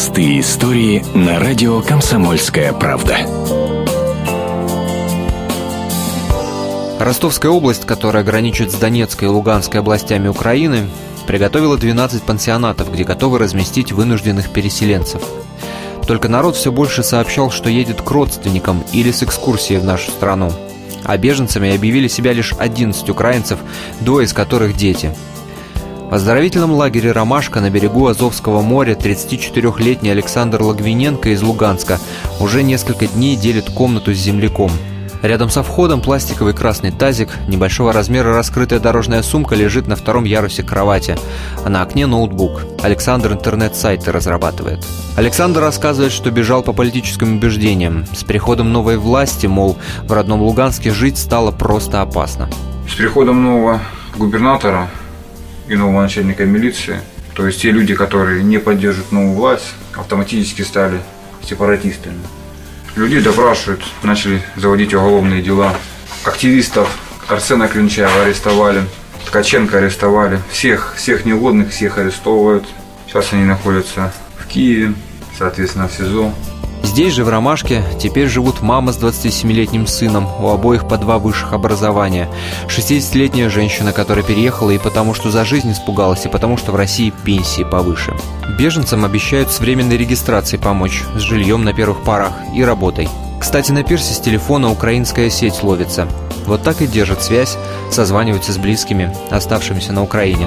Простые истории на радио «Комсомольская правда». Ростовская область, которая граничит с Донецкой и Луганской областями Украины, приготовила 12 пансионатов, где готовы разместить вынужденных переселенцев. Только народ все больше сообщал, что едет к родственникам или с экскурсией в нашу страну. А беженцами объявили себя лишь 11 украинцев, двое из которых дети – в оздоровительном лагере «Ромашка» на берегу Азовского моря 34-летний Александр Лагвиненко из Луганска уже несколько дней делит комнату с земляком. Рядом со входом пластиковый красный тазик, небольшого размера раскрытая дорожная сумка лежит на втором ярусе кровати, а на окне ноутбук. Александр интернет-сайты разрабатывает. Александр рассказывает, что бежал по политическим убеждениям. С приходом новой власти, мол, в родном Луганске жить стало просто опасно. С приходом нового губернатора и нового начальника милиции. То есть те люди, которые не поддерживают новую власть, автоматически стали сепаратистами. Людей допрашивают, начали заводить уголовные дела. Активистов Арсена Клинчаева арестовали, Ткаченко арестовали. Всех, всех неугодных всех арестовывают. Сейчас они находятся в Киеве, соответственно, в СИЗО. Здесь же, в Ромашке, теперь живут мама с 27-летним сыном, у обоих по два высших образования, 60-летняя женщина, которая переехала и потому, что за жизнь испугалась, и потому, что в России пенсии повыше. Беженцам обещают с временной регистрацией помочь, с жильем на первых порах и работой. Кстати, на пирсе с телефона украинская сеть ловится. Вот так и держит связь, созваниваются с близкими, оставшимися на Украине.